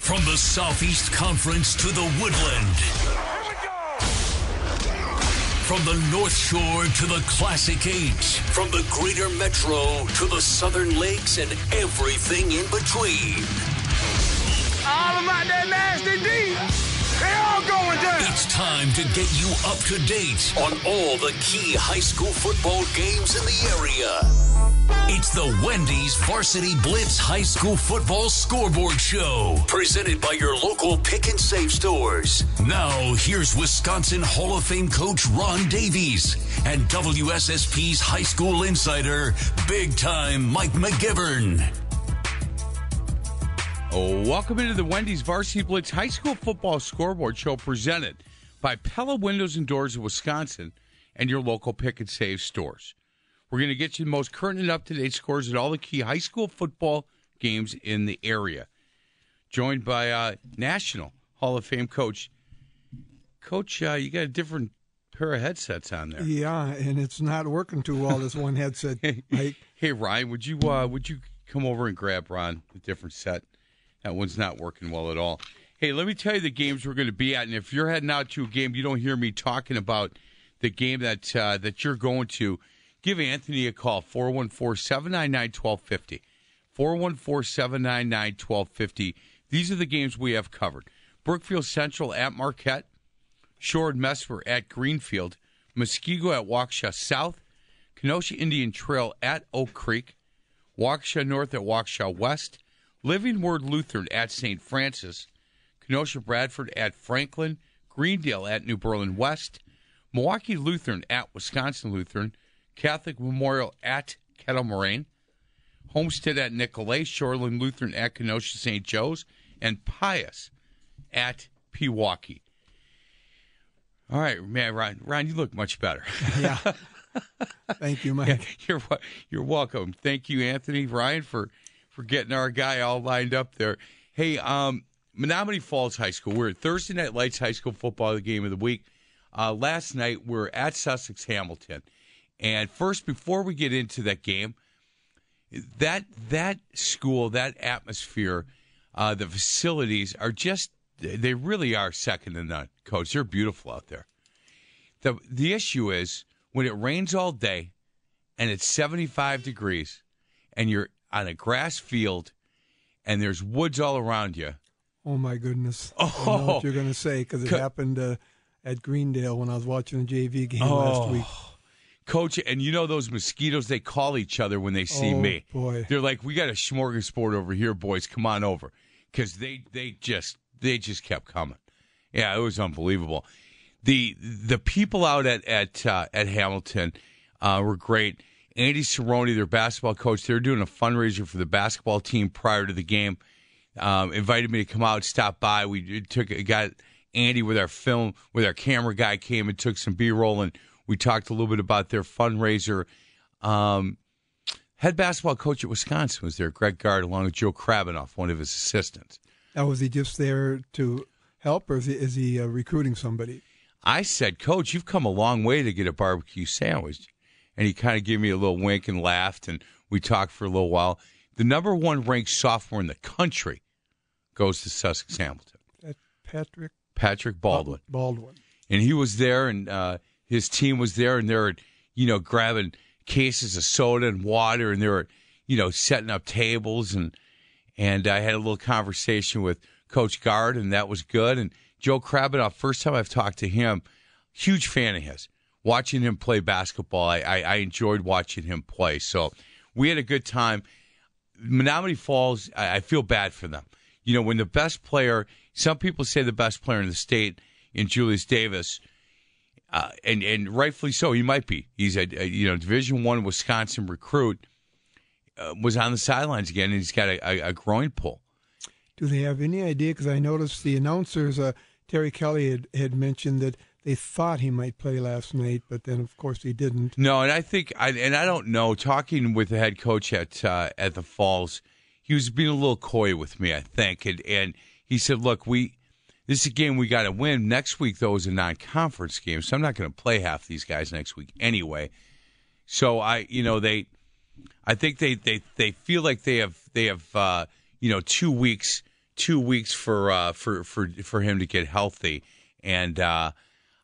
From the Southeast Conference to the Woodland. From the North Shore to the Classic Eight. From the Greater Metro to the Southern Lakes and everything in between. All my that nasty D. They all going down. It's time to get you up to date on all the key high school football games in the area. It's the Wendy's Varsity Blitz High School Football Scoreboard Show, presented by your local pick and save stores. Now, here's Wisconsin Hall of Fame coach Ron Davies and WSSP's high school insider, big time Mike McGivern. Oh, welcome into the Wendy's Varsity Blitz High School Football Scoreboard Show presented by Pella Windows and Doors of Wisconsin and your local pick and save stores. We're going to get you the most current and up to date scores at all the key high school football games in the area. Joined by uh, National Hall of Fame coach. Coach, uh, you got a different pair of headsets on there. Yeah, and it's not working too well. This one headset. hey, hey, Ryan, would you uh, would you come over and grab Ron a different set? That one's not working well at all. Hey, let me tell you the games we're going to be at, and if you're heading out to a game, you don't hear me talking about the game that uh, that you're going to. Give Anthony a call 414-799-1250. 414-799-1250. These are the games we have covered. Brookfield Central at Marquette, Shore Messmer at Greenfield, Muskego at Waukesha South, Kenosha Indian Trail at Oak Creek, Waukesha North at Waukesha West, Living Word Lutheran at St. Francis, Kenosha Bradford at Franklin, Greendale at New Berlin West, Milwaukee Lutheran at Wisconsin Lutheran, Catholic Memorial at Kettle Moraine, Homestead at Nicolet, Shoreland Lutheran at Kenosha St. Joe's, and Pius at Pewaukee. All right, man, Ryan, Ryan, you look much better. Yeah. Thank you, Mike. you're you're welcome. Thank you, Anthony, Ryan, for for getting our guy all lined up there. Hey, um, Menomonee Falls High School. We're at Thursday Night Lights High School football, the game of the week. Uh, last night we're at Sussex Hamilton, and first, before we get into that game, that that school, that atmosphere, uh, the facilities are just they really are second to none. Coach, they're beautiful out there. the The issue is when it rains all day, and it's seventy five degrees, and you're on a grass field, and there's woods all around you. Oh my goodness! Oh. I know what you're going to say because it Co- happened uh, at Greendale when I was watching the JV game Oh. last week. Coach, and you know those mosquitoes, they call each other when they see Oh, me. boy. They're like, we got a smorgasbord over here, boys. Come on over. Because they, they just they just kept coming. Yeah, it was unbelievable. The the people out at at uh, at Hamilton uh, were great. Andy Cerrone, their basketball coach, they were doing a fundraiser for the basketball team prior to the game. Um, invited me to come out, stop by. We took got Andy with our film with our camera guy came and took some B roll and we talked a little bit about their fundraiser. Um, head basketball coach at Wisconsin was there, Greg Gard, along with Joe Krabbenhoft, one of his assistants. Now, was he just there to help, or is he, is he uh, recruiting somebody? I said, Coach, you've come a long way to get a barbecue sandwich. And he kind of gave me a little wink and laughed, and we talked for a little while. The number one ranked sophomore in the country goes to Sussex Hamilton, That Patrick Patrick Baldwin. Baldwin. and he was there, and uh, his team was there, and they were, you know, grabbing cases of soda and water, and they were, you know, setting up tables, and and I had a little conversation with Coach Gard, and that was good. And Joe Krabbenhoft, first time I've talked to him, huge fan of his. Watching him play basketball, I, I, I enjoyed watching him play. So we had a good time. Menomonee Falls, I, I feel bad for them. You know, when the best player, some people say the best player in the state in Julius Davis, uh, and and rightfully so, he might be. He's a, a you know Division One Wisconsin recruit. Uh, was on the sidelines again, and he's got a, a, a groin pull. do they have any idea? Because I noticed the announcers, uh, Terry Kelly, had, had mentioned that they thought he might play last night, but then of course he didn't. No, and I think, I, and I don't know. Talking with the head coach at uh, at the Falls, he was being a little coy with me. I think, and and he said, "Look, we this is a game we got to win. Next week, though, is a non-conference game, so I'm not going to play half these guys next week anyway." So I, you know, they, I think they they they feel like they have they have uh, you know two weeks two weeks for uh, for for for him to get healthy, and uh,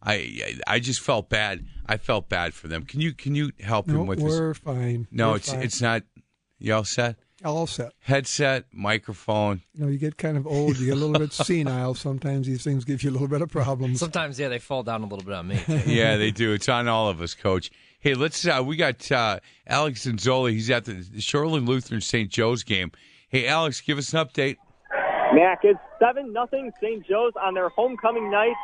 I I just felt bad. I felt bad for them. Can you can you help No, him with this? we're fine. No, We're it's fine. it's not. You all set? all set. Headset, microphone. You know, you get kind of old, you get a little bit senile. Sometimes these things give you a little bit of problems. Sometimes, yeah, they fall down a little bit on me. yeah, they do. It's on all of us, Coach. Hey, let's. Uh, we got uh, Alex Zanzola. He's at the Shoreland Lutheran St. Joe's game. Hey, Alex, give us an update. Mac, it's 7 nothing St. Joe's on their homecoming night.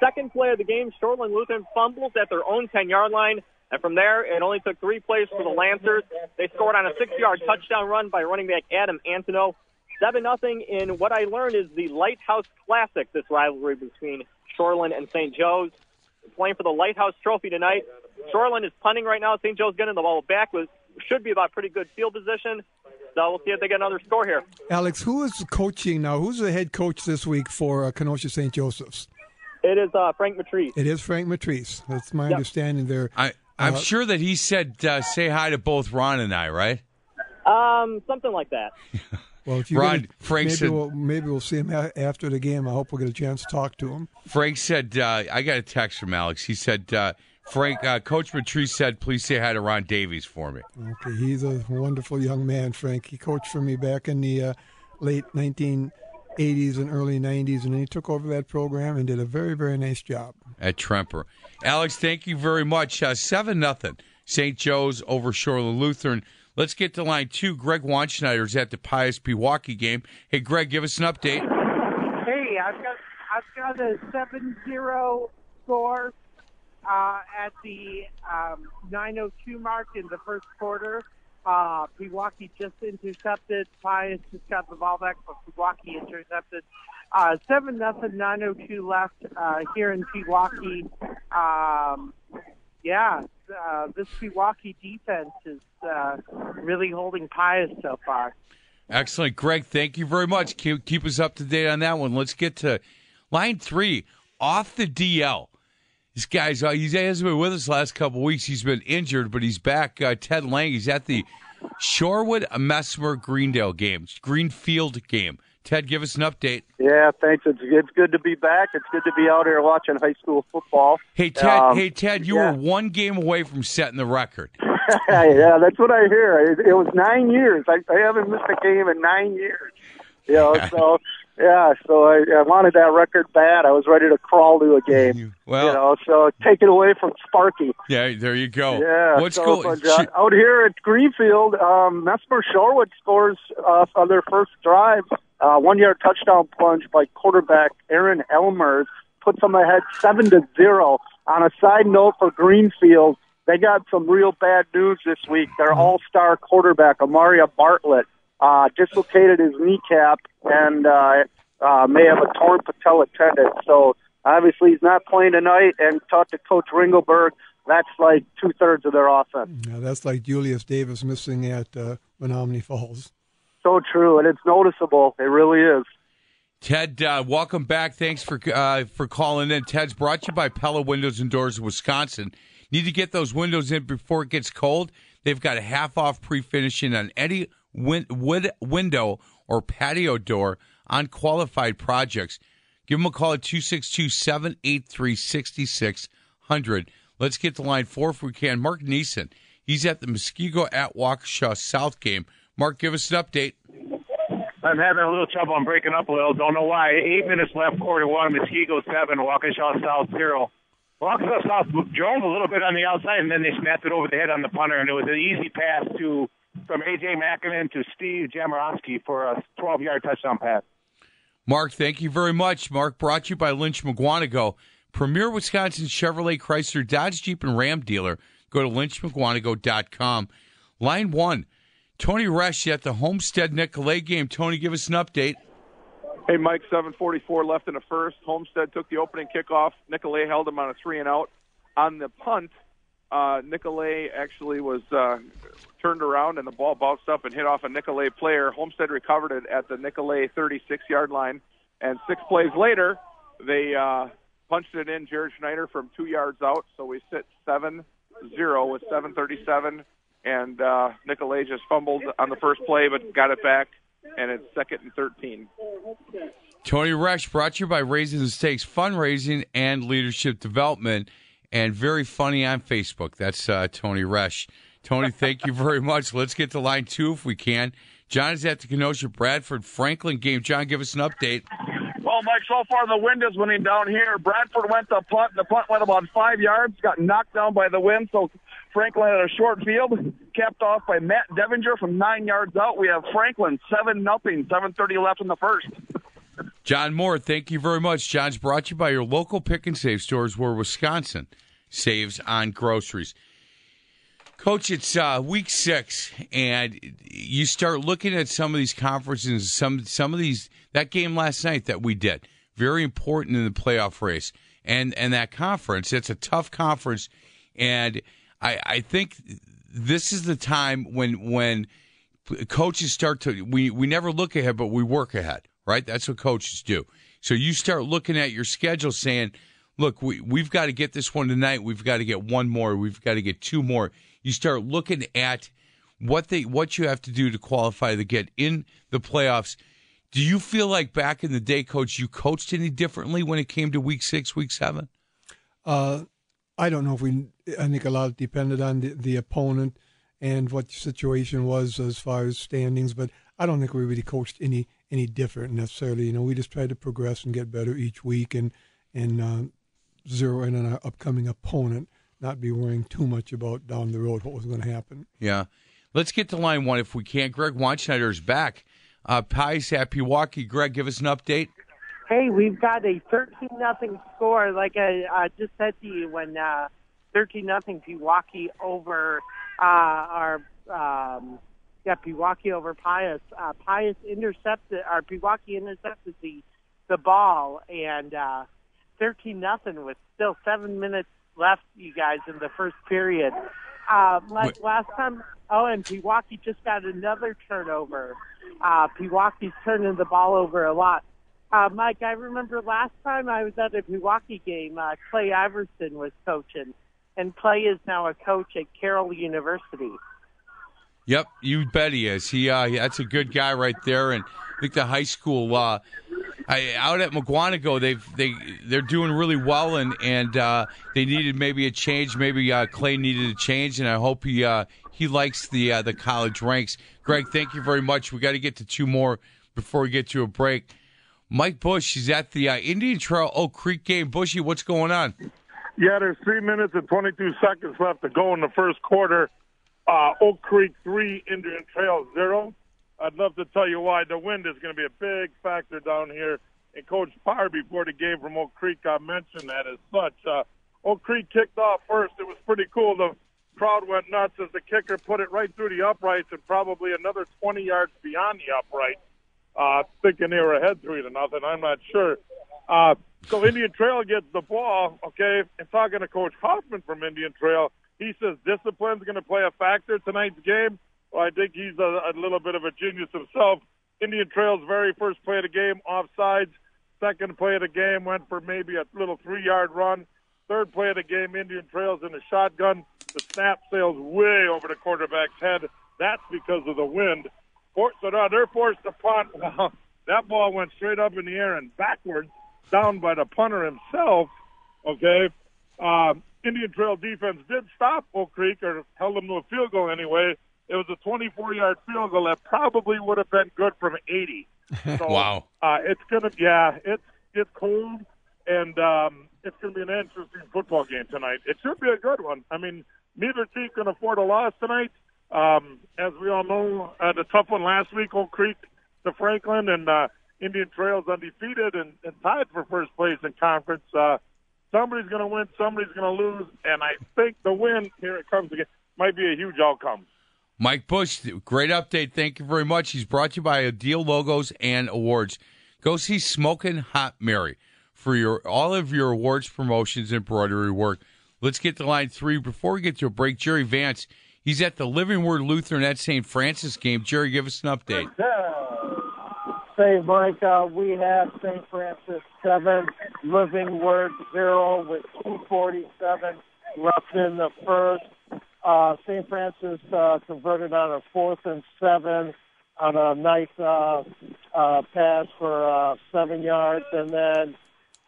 Second play of the game, Shoreland Lutheran fumbles at their own 10 yard line. And from there, it only took three plays for the Lancers. They scored on a six yard touchdown run by running back Adam Antono. 7 nothing in what I learned is the Lighthouse Classic, this rivalry between Shoreland and St. Joe's. Playing for the Lighthouse Trophy tonight. Shoreland is punting right now. St. Joe's getting the ball back with should be about pretty good field position. So we'll see if they get another score here. Alex, who is coaching now? Who's the head coach this week for uh, Kenosha St. Joseph's? It is uh, Frank Matrice. It is Frank Matrice. That's my yep. understanding there. I, I'm uh, sure that he said, uh, say hi to both Ron and I, right? Um, Something like that. Well, if you Ron, gonna, Frank maybe said, we'll, maybe we'll see him a- after the game. I hope we'll get a chance to talk to him. Frank said, uh, I got a text from Alex. He said, uh, Frank, uh, Coach Matrice said, please say hi to Ron Davies for me. Okay, he's a wonderful young man, Frank. He coached for me back in the uh, late 19- 80s and early 90s, and he took over that program and did a very, very nice job. At Tremper. Alex, thank you very much. Uh, 7 nothing. St. Joe's over Shoreland Lutheran. Let's get to line two. Greg Wanschneider's at the Pius Pewaukee game. Hey, Greg, give us an update. Hey, I've got, I've got a 7 0 score uh, at the um, 902 mark in the first quarter. Uh, Pewaukee just intercepted. Pius just got the ball back, but Pewaukee intercepted. Uh, seven nothing, 9:02 left uh, here in Pewaukee. Um, yeah, uh, this Pewaukee defense is uh, really holding Pius so far. Excellent, Greg. Thank you very much. Keep, keep us up to date on that one. Let's get to line three off the DL. This guy's uh, he hasn't been with us the last couple weeks. He's been injured, but he's back. Uh, Ted Lang. He's at the Shorewood Messmer Greendale game, Greenfield game. Ted, give us an update. Yeah, thanks. It's it's good to be back. It's good to be out here watching high school football. Hey Ted, Um, hey Ted, you yeah. were one game away from setting the record. yeah, that's what I hear. It, it was nine years. I, I haven't missed a game in nine years. You know, so yeah, so I, I wanted that record bad. I was ready to crawl to a game. Well- you know, so take it away from Sparky. Yeah, there you go. Yeah, What's so, going? but, uh, out here at Greenfield, um, Messmer Shorewood scores uh, on their first drive. Uh, one yard touchdown plunge by quarterback Aaron Elmers puts them ahead seven to zero. On a side note for Greenfield, they got some real bad news this week. Their all star quarterback, Amaria Bartlett, uh, dislocated his kneecap and uh, uh, may have a torn patella tendon. So obviously he's not playing tonight. And talked to Coach Ringelberg. That's like two thirds of their offense. Yeah, that's like Julius Davis missing at uh, Menomonee Falls. So true, and it's noticeable. It really is. Ted, uh, welcome back. Thanks for uh, for calling in. Ted's brought to you by Pella Windows and Doors of Wisconsin. Need to get those windows in before it gets cold. They've got a half off pre finishing on any win- wood window or patio door on qualified projects. Give them a call at 262 783 6600. Let's get to line four if we can. Mark Neeson. He's at the Muskego at Waukesha South game. Mark, give us an update. I'm having a little trouble. I'm breaking up a little. Don't know why. Eight minutes left, quarter one. Muskego seven, Waukesha South zero. Waukesha South drove a little bit on the outside, and then they snapped it over the head on the punter, and it was an easy pass to from AJ Mackinnon to Steve Jamarowski for a 12-yard touchdown pass. Mark, thank you very much. Mark brought to you by Lynch Mukwonago, premier Wisconsin Chevrolet, Chrysler, Dodge, Jeep, and Ram dealer. Go to lynchmukwonago.com. Line one, Tony Resch at the Homestead Nicolet game. Tony, give us an update. Hey, Mike, 744 left in the first. Homestead took the opening kickoff. Nicolet held him on a three and out. On the punt, uh, Nicolet actually was uh, turned around and the ball bounced up and hit off a Nicolet player. Homestead recovered it at the Nicolet 36 yard line. And six plays later, they uh, punched it in, Jared Schneider, from two yards out. So we sit 7 0 with 737. And uh, Nicolet just fumbled on the first play, but got it back. And it's second and 13. Tony Resch brought to you by Raising the Stakes Fundraising and Leadership Development, and very funny on Facebook. That's uh, Tony Resch. Tony, thank you very much. Let's get to line two if we can. John is at the Kenosha Bradford Franklin game. John, give us an update. Well, Mike, so far the wind is winning down here. Bradford went to punt. The punt went about five yards, got knocked down by the wind, so Franklin had a short field, capped off by Matt Devinger from nine yards out. We have Franklin seven nothing, seven thirty left in the first. John Moore, thank you very much. John's brought to you by your local pick and save stores where Wisconsin saves on groceries. Coach, it's uh, week six, and you start looking at some of these conferences, some some of these that game last night that we did, very important in the playoff race, and and that conference. It's a tough conference, and I I think this is the time when when coaches start to we we never look ahead, but we work ahead, right? That's what coaches do. So you start looking at your schedule, saying, "Look, we we've got to get this one tonight. We've got to get one more. We've got to get two more." You start looking at what they what you have to do to qualify to get in the playoffs. Do you feel like back in the day, coach, you coached any differently when it came to week six, week seven? Uh, I don't know if we. I think a lot depended on the, the opponent and what the situation was as far as standings. But I don't think we really coached any any different necessarily. You know, we just tried to progress and get better each week and and uh, zero in on our upcoming opponent not be worrying too much about down the road what was going to happen. Yeah. Let's get to line one if we can. Greg Weinschneider is back. Uh, Pius at Pewaukee. Greg, give us an update. Hey, we've got a 13 nothing score. Like I uh, just said to you, when uh, 13 nothing Pewaukee over uh, our um, yeah Pewaukee over Pius. Uh, Pius intercepted our Pewaukee intercepted the the ball and uh, 13 nothing with still seven minutes left, you guys, in the first period. Uh, like last time, oh, and Pewaukee just got another turnover. Uh, Pewaukee's turning the ball over a lot. Uh, Mike, I remember last time I was at a Pewaukee game, uh, Clay Iverson was coaching, and Clay is now a coach at Carroll University. Yep, you bet he is. He uh, that's a good guy right there, and I think the high school uh, I, out at Mukwonago, they've they they're doing really well, and and uh, they needed maybe a change. Maybe uh, Clay needed a change, and I hope he uh, he likes the uh, the college ranks. Greg, thank you very much. We got to get to two more before we get to a break. Mike Bush is at the uh, Indian Trail Oak Creek game. Bushy, what's going on? Yeah, there's three minutes and 22 seconds left to go in the first quarter. Uh, Oak Creek three, Indian Trail zero. I'd love to tell you why. The wind is going to be a big factor down here. And Coach Parr, before the game from Oak Creek, I mentioned that as such. Uh, Oak Creek kicked off first. It was pretty cool. The crowd went nuts as the kicker put it right through the uprights and probably another 20 yards beyond the upright. Uh, thinking they were ahead three to nothing. I'm not sure. Uh, so Indian Trail gets the ball. Okay, and talking to Coach Hoffman from Indian Trail, he says discipline's going to play a factor tonight's game. Well, I think he's a, a little bit of a genius himself. Indian Trail's very first play of the game, offsides. Second play of the game went for maybe a little three-yard run. Third play of the game, Indian Trail's in the shotgun. The snap sails way over the quarterback's head. That's because of the wind. So now they're forced to punt. Well, that ball went straight up in the air and backwards, down by the punter himself. Okay. Uh, Indian Trail defense did stop Oak Creek or held them to a field goal anyway. It was a 24 yard field goal that probably would have been good from 80. So, wow. Uh, it's gonna, yeah, it's it's cold, and um, it's gonna be an interesting football game tonight. It should be a good one. I mean, neither team can afford a loss tonight. Um, as we all know, uh, the tough one last week, Oak Creek to Franklin, and uh, Indian Trail's undefeated and, and tied for first place in conference. Uh, somebody's going to win, somebody's going to lose, and I think the win here it comes again might be a huge outcome. Mike Bush, great update. Thank you very much. He's brought to you by Deal Logos and Awards. Go see Smoking Hot Mary for your all of your awards, promotions, embroidery work. Let's get to line three. Before we get to a break, Jerry Vance, he's at the Living Word Lutheran at St. Francis game. Jerry, give us an update. Say, Mike, uh, we have St. Francis 7, Living Word 0 with 247 left in the first. Uh, St. Francis uh, converted on a fourth and seven on a nice uh, uh, pass for uh, seven yards, and then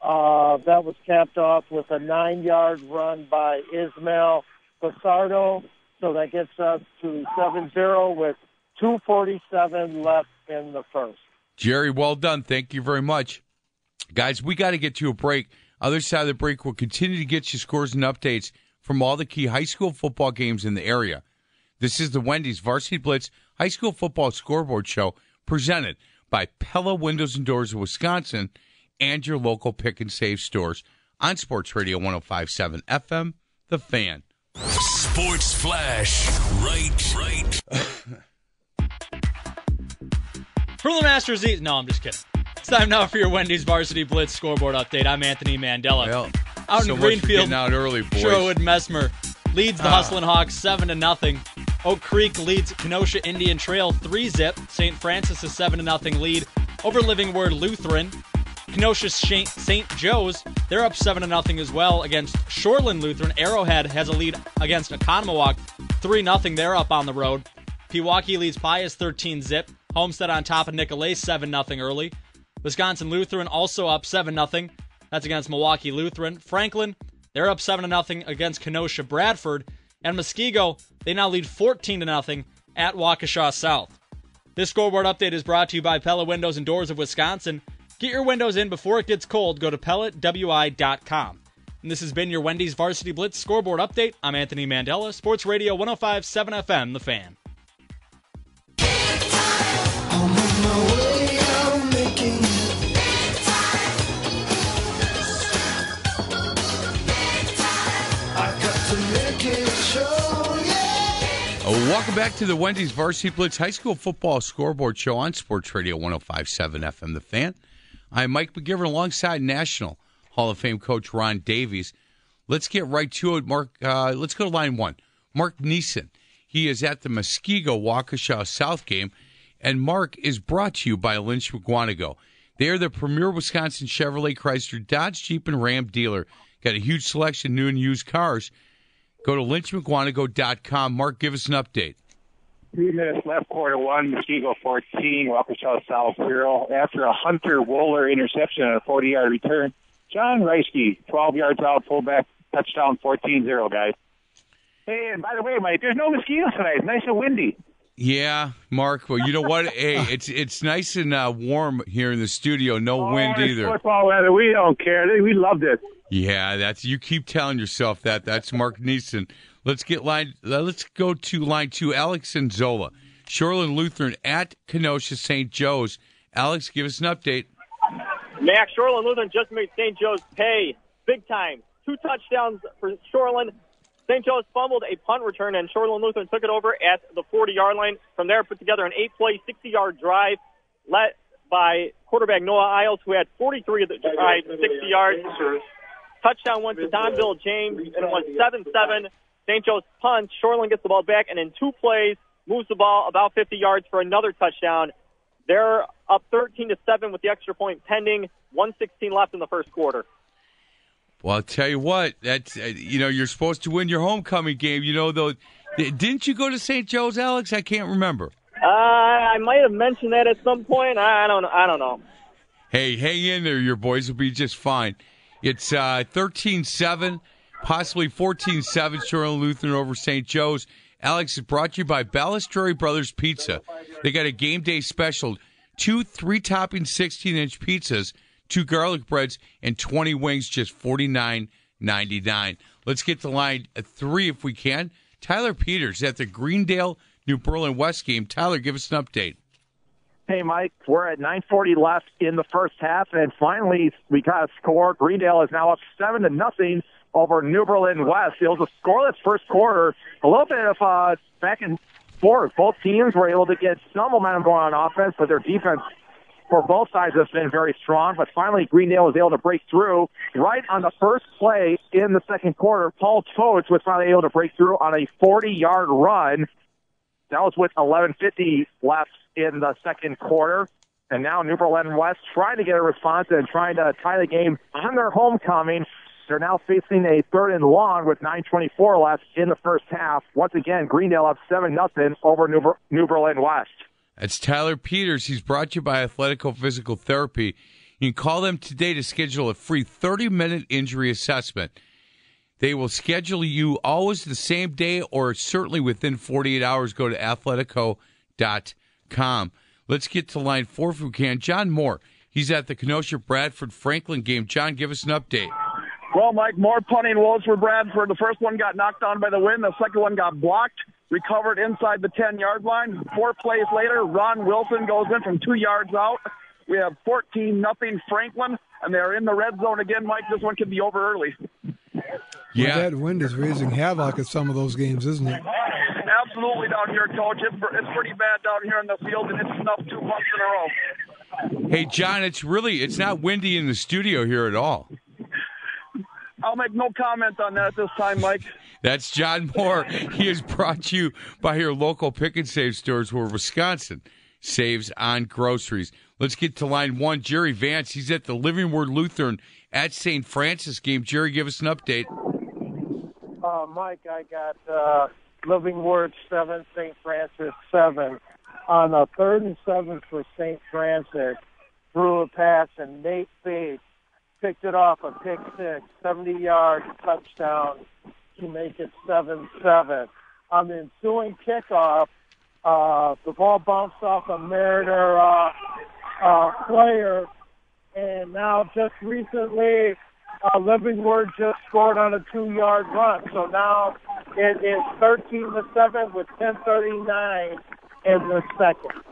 uh, that was capped off with a nine-yard run by Ismail Basardo. So that gets us to 7-0 with 247 left in the first. Jerry, well done. Thank you very much. Guys, we got to get to a break. Other side of the break, we'll continue to get you scores and updates from all the key high school football games in the area. This is the Wendy's Varsity Blitz High School Football Scoreboard Show presented by Pella Windows and Doors of Wisconsin and your local pick and save stores on Sports Radio 1057 FM, The Fan. Sports Flash, right, right. From the Masters East. No, I'm just kidding. It's time now for your Wendy's Varsity Blitz scoreboard update. I'm Anthony Mandela. Well, out so in Greenfield, out early, boys. Shorewood Messmer leads the Ah. Hustlin' Hawks seven to nothing. Oak Creek leads Kenosha Indian Trail three zip. St. Francis is seven to nothing lead over Living Word Lutheran. Kenosha St. Joe's they're up seven to nothing as well against Shoreland Lutheran. Arrowhead has a lead against Oconomowoc three nothing. They're up on the road. Pewaukee leads Pius 13 zip. Homestead on top of Nicolet 7 0 early. Wisconsin Lutheran also up 7 0. That's against Milwaukee Lutheran. Franklin, they're up 7 0 against Kenosha Bradford. And Muskego, they now lead 14 0 at Waukesha South. This scoreboard update is brought to you by Pella Windows and Doors of Wisconsin. Get your windows in before it gets cold. Go to pelletwi.com. And this has been your Wendy's Varsity Blitz scoreboard update. I'm Anthony Mandela, Sports Radio 1057 FM, The Fan. Welcome back to the Wendy's Varsity Blitz High School Football Scoreboard Show on Sports Radio 1057 FM The Fan. I'm Mike McGivern alongside National Hall of Fame coach Ron Davies. Let's get right to it. Mark, uh, let's go to line one. Mark Neeson. He is at the Muskego Waukesha South game, and Mark is brought to you by Lynch Mukwonago. They are the premier Wisconsin Chevrolet, Chrysler, Dodge, Jeep, and Ram dealer. Got a huge selection of new and used cars. Go to lynchmukwonago.com. Mark, give us an update. Three minutes left, quarter one. Muskego 14, Waukesha South 0. After a Hunter Wohler interception and a 40 yard return, John Reisky, 12 yards out, fullback, touchdown 14 0, guys. Hey, and by the way, Mike, there's no mosquitoes tonight. It's nice and windy. Yeah, Mark. Well, you know what? hey, it's it's nice and uh, warm here in the studio. No wind Oh, it's either. Football weather. We don't care. We love this. Yeah, that's you keep telling yourself that. That's Mark Neeson. Let's get line. uh, Let's go to line two. Alex and Zola, Shoreland Lutheran at Kenosha St. Joe's. Alex, give us an update. Max Shoreland Lutheran just made St. Joe's pay big time. Two touchdowns for Shoreland. St. Joe's fumbled a punt return, and Shoreland Lutheran took it over at the 40 yard line. From there, put together an eight play, 60 yard drive led by quarterback Noah Isles, who had 43 of the drive, 60 yards. Touchdown went to Donville James, and it was 7 7. St. Joe's punt. Shoreland gets the ball back, and in two plays, moves the ball about 50 yards for another touchdown. They're up 13 to 7 with the extra point pending. 116 left in the first quarter. Well, I'll tell you what. That's uh, you know you're supposed to win your homecoming game. You know though. Didn't you go to St. Joe's, Alex? I can't remember. Uh, I might have mentioned that at some point. I I don't. I don't know. Hey, hang in there. Your boys will be just fine. It's uh, 13-7, possibly 14-7, Shoreland Lutheran over St. Joe's. Alex is brought to you by Balustrade Brothers Pizza. They got a game day special. Two three-topping 16-inch pizzas, two garlic breads, and 20 wings, just $49.99. Let's get to line three if we can. Tyler Peters at the Greendale New Berlin West game. Tyler, give us an update. Hey, Mike, we're at 9:40 left in the first half, and finally we got a score. Greendale is now up seven to nothing over New Berlin West. It was a scoreless first quarter. A little bit of uh, back and forth. Both teams were able to get some momentum going on offense, but their defense for both sides has been very strong, but finally Greendale was able to break through right on the first play in the second quarter. Paul Totes was finally able to break through on a 40-yard run. That was with 11:50 left in the second quarter. And now New Berlin West trying to get a response and trying to tie the game on their homecoming. They're now facing a third and long with 9:24 left in the first half. Once again, Greendale up seven nothing over New Berlin West. That's Tyler Peters. He's brought to you by Athletico Physical Therapy. You can call them today to schedule a free 30 minute injury assessment. They will schedule you always the same day or certainly within 48 hours. Go to athletico.com. Let's get to line four if we can. John Moore. He's at the Kenosha Bradford Franklin game. John, give us an update. Well, Mike, more punting woes for Bradford. The first one got knocked down by the wind. The second one got blocked, recovered inside the 10 yard line. Four plays later, Ron Wilson goes in from two yards out. We have 14 nothing Franklin, and they're in the red zone again, Mike. This one could be over early. Yeah. that wind is raising havoc at some of those games, isn't it? Absolutely down here, Coach. It's, it's pretty bad down here in the field, and it's snuffed two months in a row. Hey, John, it's really it's not windy in the studio here at all. I'll make no comment on that this time, Mike. That's John Moore. He is brought to you by your local pick and save stores where Wisconsin saves on groceries. Let's get to line one. Jerry Vance. He's at the Living Word Lutheran at St. Francis game. Jerry, give us an update. Uh, Mike, I got uh, Living Word 7, St. Francis 7. On a third and seventh for St. Francis, threw a pass, and Nate Bates picked it off a pick six, 70 yard touchdown to make it 7 7. On the ensuing kickoff, uh, the ball bounced off a Mariner uh, uh, player, and now just recently, uh, Living Word just scored on a two yard run. So now it is 13 to 7 with 10.39 in the second.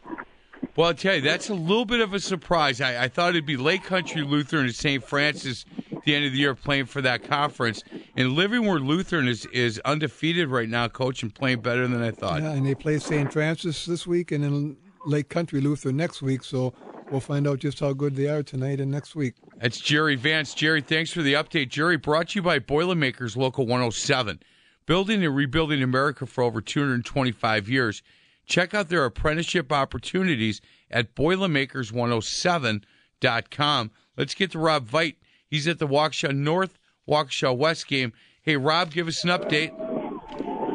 Well, I'll tell you, that's a little bit of a surprise. I, I thought it'd be Lake Country Lutheran and St. Francis at the end of the year playing for that conference. And Living Word Lutheran is, is undefeated right now, coach, and playing better than I thought. Yeah, and they play St. Francis this week and then Lake Country Lutheran next week. So we'll find out just how good they are tonight and next week. That's Jerry Vance. Jerry, thanks for the update. Jerry, brought to you by Boilermakers Local 107. Building and rebuilding America for over 225 years. Check out their apprenticeship opportunities at Boilermakers107.com. Let's get to Rob Veit. He's at the Waukesha North, Waukesha West game. Hey, Rob, give us an update.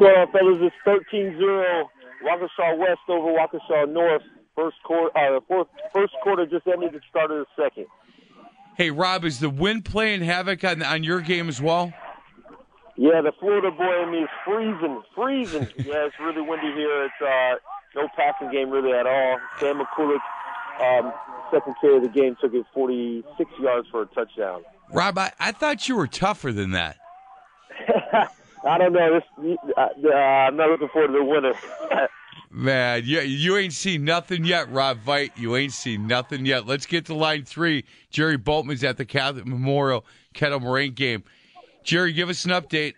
Well, fellas, it's 13 0 Waukesha West over Waukesha North. First quarter, uh, fourth, first quarter just ended the start of the second. Hey, Rob, is the wind playing havoc on, on your game as well? Yeah, the Florida boy in me is freezing, freezing. yeah, it's really windy here. It's uh, no passing game really at all. Sam McCulloch, um, second carry of the game, took it 46 yards for a touchdown. Rob, I, I thought you were tougher than that. I don't know. This, uh, uh, I'm not looking forward to the winter. Man, you, you ain't seen nothing yet, Rob Veit. You ain't seen nothing yet. Let's get to line three. Jerry Boltman's at the Catholic Memorial Kettle Moraine game. Jerry, give us an update.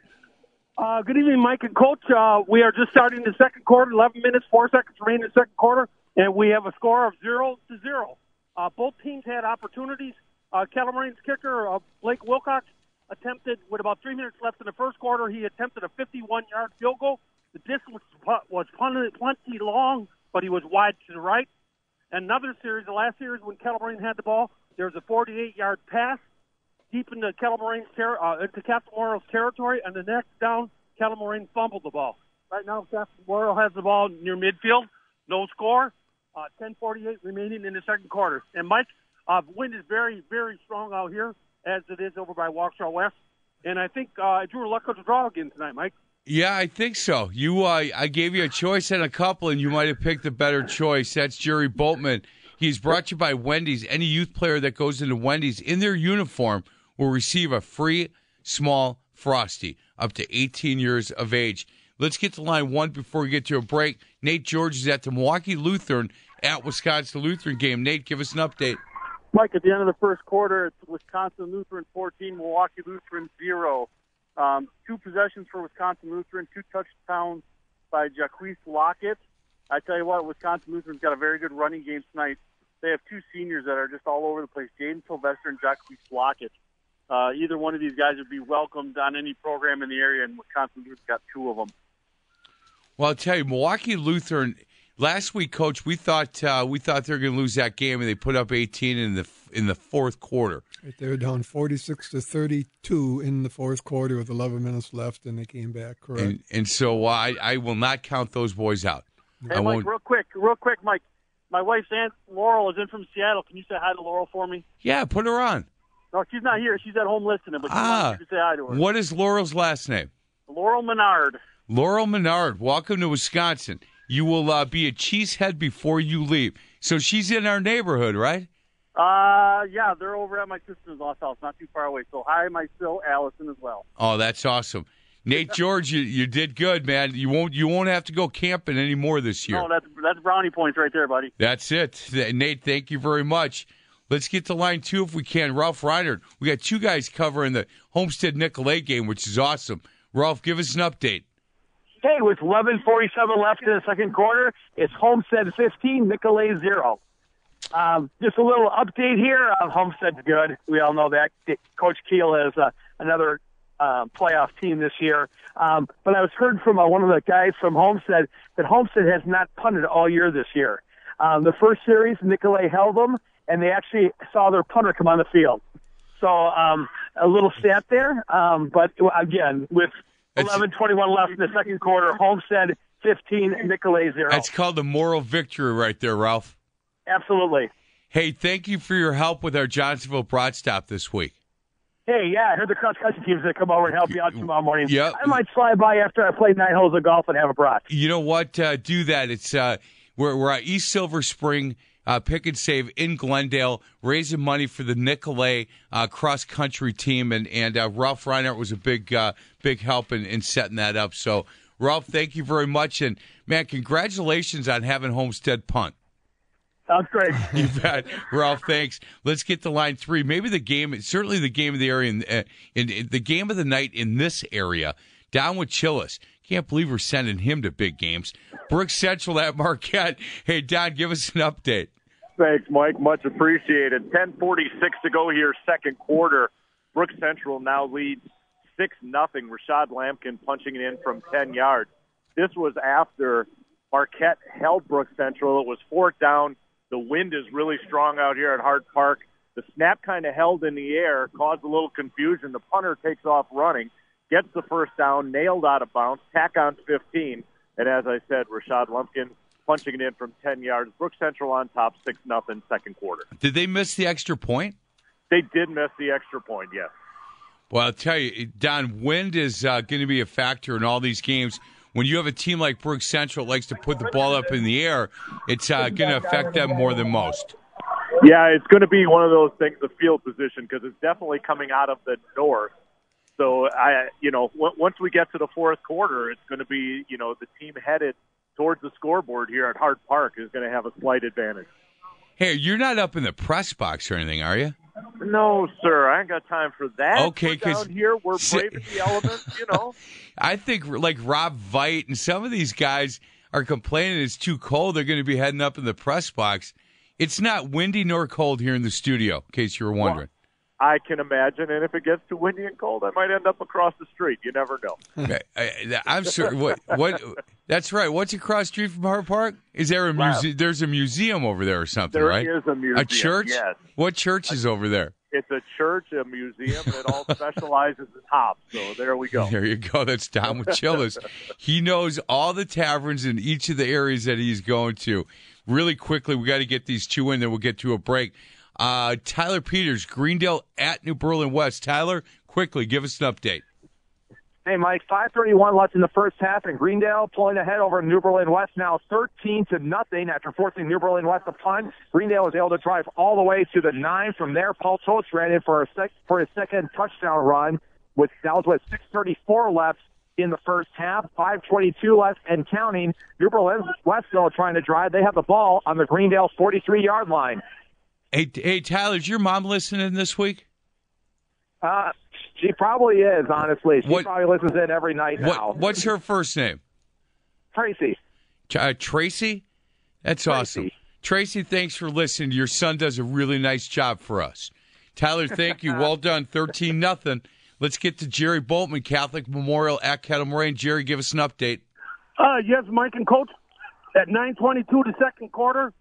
Uh, good evening, Mike and Coach. Uh, we are just starting the second quarter, 11 minutes, 4 seconds remaining in the second quarter, and we have a score of 0 to 0. Uh, both teams had opportunities. Uh, Moraine's kicker, uh, Blake Wilcox, attempted, with about three minutes left in the first quarter, he attempted a 51 yard field goal. The distance was plenty long, but he was wide to the right. Another series, the last series when Moraine had the ball, there was a 48 yard pass deep into Kettle Moraine's ter- uh, into Memorial's territory, and the next down, Moraine fumbled the ball. Right now, Memorial has the ball near midfield. No score. Uh, 10:48 remaining in the second quarter. And Mike, uh, wind is very, very strong out here, as it is over by Waukesha West. And I think uh, Drew luck to draw again tonight, Mike. Yeah, I think so. You, uh, I gave you a choice and a couple, and you might have picked the better choice. That's Jerry Boltman. He's brought to you by Wendy's. Any youth player that goes into Wendy's in their uniform will receive a free small frosty up to 18 years of age. Let's get to line one before we get to a break. Nate George is at the Milwaukee Lutheran at Wisconsin Lutheran game. Nate, give us an update. Mike, at the end of the first quarter, it's Wisconsin Lutheran 14, Milwaukee Lutheran 0. Um, two possessions for Wisconsin Lutheran, two touchdowns by Jacquees Lockett. I tell you what, Wisconsin Lutheran's got a very good running game tonight. they have two seniors that are just all over the place, Jaden Sylvester and Jacques Blockett. Uh, either one of these guys would be welcomed on any program in the area, and Wisconsin has got two of them. Well, I'll tell you, Milwaukee Lutheran. Last week, Coach, we thought uh, we thought they were going to lose that game, and they put up 18 in the in the fourth quarter. Right, they were down 46 to 32 in the fourth quarter with 11 minutes left, and they came back. Correct. And, and so uh, I, I will not count those boys out. Hey, I Mike, won't. real quick, real quick, Mike. My wife's aunt Laurel is in from Seattle. Can you say hi to Laurel for me? Yeah, put her on. No, she's not here. She's at home listening, but she Ah, wants you to say hi to her. what is Laurel's last name? Laurel Menard. Laurel Menard. Welcome to Wisconsin. You will uh, be a cheesehead before you leave. So she's in our neighborhood, right? Uh, yeah, they're over at my sister-in-law's house, not too far away. So hi, my still Allison as well. Oh, that's awesome. Nate George, you, you did good, man. You won't you won't have to go camping anymore this year. No, that's that's brownie points right there, buddy. That's it. Nate, thank you very much. Let's get to line two if we can. Ralph Reinhardt. We got two guys covering the Homestead Nicolet game, which is awesome. Ralph, give us an update. Hey, with 11:47 left in the second quarter, it's Homestead 15, Nicolet 0. Um, just a little update here. Uh, Homestead's good. We all know that. Coach Keel has uh, another uh, playoff team this year. Um, but I was heard from uh, one of the guys from Homestead that Homestead has not punted all year this year. Um, the first series, Nicolet held them, and they actually saw their punter come on the field. So um, a little stat there. Um, but again, with 11:21 left in the second quarter, Homestead 15, Nicolet 0. That's called the moral victory right there, Ralph. Absolutely. Hey, thank you for your help with our Johnsonville Broad Stop this week. Hey, yeah, I heard the cross country team's going to come over and help you out tomorrow morning. Yep. I might fly by after I play nine holes of golf and have a brat. You know what? Uh, do that. It's uh, we're we're at East Silver Spring. Uh, pick and save in Glendale, raising money for the Nicolet uh, cross country team, and and uh, Ralph Reinhardt was a big uh, big help in, in setting that up. So, Ralph, thank you very much, and man, congratulations on having Homestead punt. Sounds great. You bet, Ralph. Thanks. Let's get to line three. Maybe the game, certainly the game of the area, in, uh, in, in the game of the night in this area. Down with Chillis. Can't believe we're sending him to big games. Brooks Central at Marquette. Hey, Don, give us an update. Thanks, Mike. Much appreciated. 10:46 to go here, second quarter. Brooks Central now leads six nothing. Rashad Lampkin punching it in from 10 yards. This was after Marquette held Brooks Central. It was fourth down. The wind is really strong out here at Hart Park. The snap kind of held in the air, caused a little confusion. The punter takes off running, gets the first down, nailed out of bounds, tack on 15. And as I said, Rashad Lumpkin punching it in from 10 yards. Brook Central on top, 6 nothing, second quarter. Did they miss the extra point? They did miss the extra point, yes. Well, I'll tell you, Don, wind is uh, going to be a factor in all these games. When you have a team like Brook Central that likes to put the ball up in the air, it's uh, going to affect them more than most. Yeah, it's going to be one of those things, the field position, because it's definitely coming out of the north. So I, you know, w- once we get to the fourth quarter, it's going to be, you know, the team headed towards the scoreboard here at Hart Park is going to have a slight advantage. Hey, you're not up in the press box or anything, are you? No, sir, I ain't got time for that. Okay, We're 'cause- down here we're braving the elements, you know. I think like Rob Veit and some of these guys are complaining it's too cold. They're going to be heading up in the press box. It's not windy nor cold here in the studio, in case you were wondering. I can imagine, and if it gets too windy and cold, I might end up across the street. You never know. Okay, I, I'm sure. What? What? That's right. What's across the street from Hart Park? Is there a museum? There's a museum over there or something, There right? There is a museum, A church? yes. What church is over there? It's a church, a museum, it all specializes in hops. So there we go. There you go. That's Don with Chillis. he knows all the taverns in each of the areas that he's going to. Really quickly, we got to get these two in, then we'll get to a break. Uh, Tyler Peters, Greendale at New Berlin West. Tyler, quickly, give us an update. Hey, Mike, 531 left in the first half, and Greendale pulling ahead over New Berlin West now 13 to nothing after forcing New Berlin West to punt. Greendale was able to drive all the way to the nine. From there, Paul Toast ran in for a sec- for his second touchdown run. With that was with 634 left in the first half, 522 left and counting. New Berlin West still trying to drive. They have the ball on the Greendale 43 yard line. Hey, hey, Tyler, is your mom listening this week? Uh, she probably is, honestly. She What- probably listens in every night now. What's her first name? Tracy. Uh, Tracy? That's awesome. Tracy, thanks for listening. Your son does a really nice job for us. Tyler, thank you. Well done. 13 nothing. Let's get to Jerry Boltman, Catholic Memorial at Kettle Moraine. Jerry, give us an update. Uh, yes, Mike and Coach. At 9:22 the second quarter,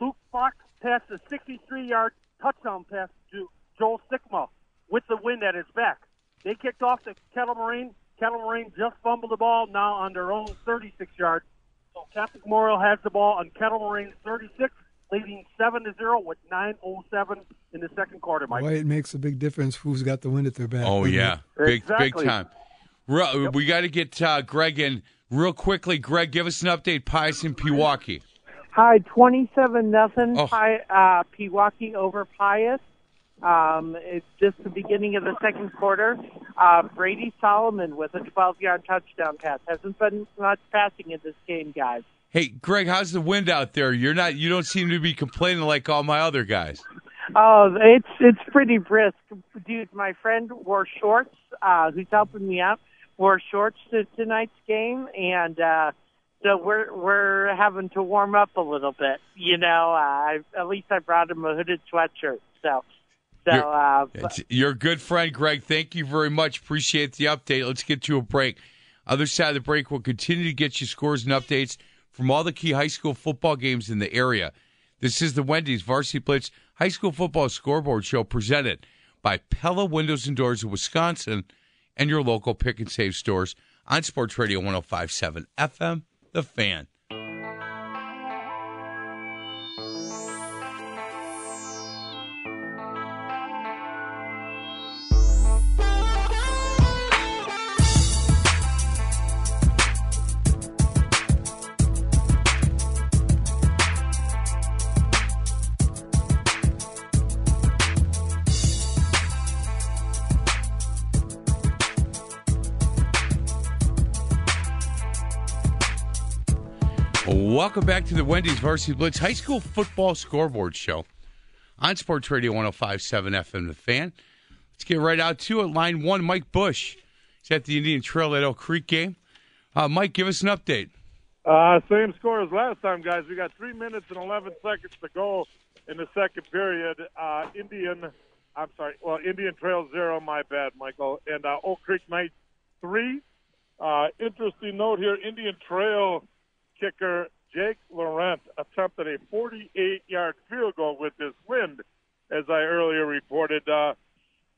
Luke Fox passed a 63-yard touchdown pass to Joel Stickma with the wind at his back. They kicked off to Kettle Moraine. Kettle Moraine just fumbled the ball now on their own 36 yard. So Catholic Memorial has the ball on Kettle Moraine 36, leading 7 to 0 with 9:07 in the second quarter. Mike. Why it makes a big difference who's got the wind at their back. Oh yeah, it? big big time. Re- We got to get uh, Greg in real quickly. Greg, give us an update. Pius and Pewaukee. Hi, twenty-seven nothing. Oh. Pi, uh, Pewaukee over Pius. Um, it's just the beginning of the second quarter. Uh, Brady Solomon with a twelve-yard touchdown pass. Hasn't been much passing in this game, guys. Hey, Greg, how's the wind out there? You're not. You don't seem to be complaining like all my other guys. Oh, it's it's pretty brisk, dude. My friend wore shorts. Uh, who's helping me out? Wore shorts to tonight's game, and uh, so we're we're having to warm up a little bit. You know, uh, I, at least I brought him a hooded sweatshirt. So, so You're- uh, It's, good friend, Greg. Thank you very much. Appreciate the update. Let's get to a break. Other side of the break, we'll continue to get you scores and updates from all the key high school football games in the area. This is the Wendy's Varsity Blitz High School Football Scoreboard Show presented by Pella Windows and Doors of Wisconsin and your local pick and save stores on Sports Radio 1057 FM, The Fan. Welcome back to the Wendy's Varsity Blitz High School Football Scoreboard Show on Sports Radio 1057 FM The Fan. Let's get right out to it. Line one, Mike Bush. He's at the Indian Trail at Oak Creek game. Uh, Mike, give us an update. Uh, same score as last time, guys. We got three minutes and 11 seconds to go in the second period. Uh, Indian, I'm sorry, well, Indian Trail zero, my bad, Michael, and uh, Oak Creek Knights three. Uh, interesting note here Indian Trail kicker Jake Laurent attempted a 48 yard field goal with this wind, as I earlier reported. Uh,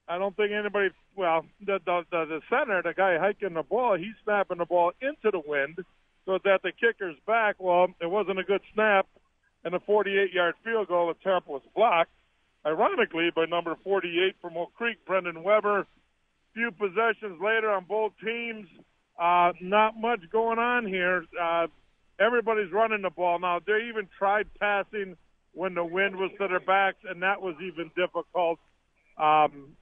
I don't think anybody, well, the, the, the, center, the guy hiking the ball, he's snapping the ball into the wind so that the kicker's back. Well, it wasn't a good snap, and the 48 yard field goal attempt was blocked, ironically, by number 48 from Oak Creek, Brendan Weber. Few possessions later on both teams. Uh, not much going on here. Uh, everybody's running the ball now. They even tried passing when the wind was to their backs, and that was even difficult. Um,